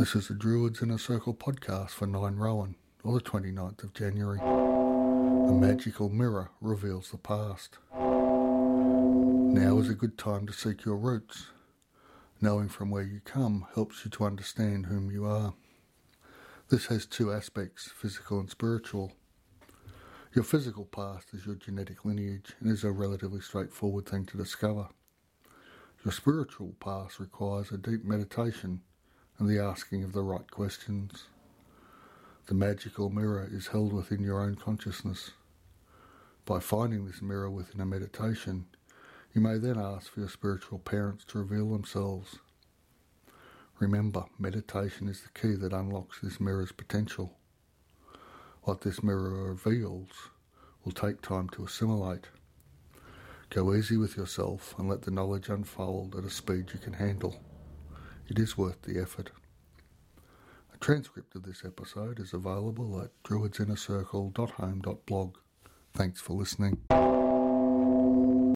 This is the Druids Inner Circle podcast for 9 Rowan, or the 29th of January. A magical mirror reveals the past. Now is a good time to seek your roots. Knowing from where you come helps you to understand whom you are. This has two aspects, physical and spiritual. Your physical past is your genetic lineage and is a relatively straightforward thing to discover. Your spiritual past requires a deep meditation and the asking of the right questions. The magical mirror is held within your own consciousness. By finding this mirror within a meditation, you may then ask for your spiritual parents to reveal themselves. Remember, meditation is the key that unlocks this mirror's potential. What this mirror reveals will take time to assimilate. Go easy with yourself and let the knowledge unfold at a speed you can handle. It is worth the effort. A transcript of this episode is available at druidsinnercircle.home.blog. Thanks for listening.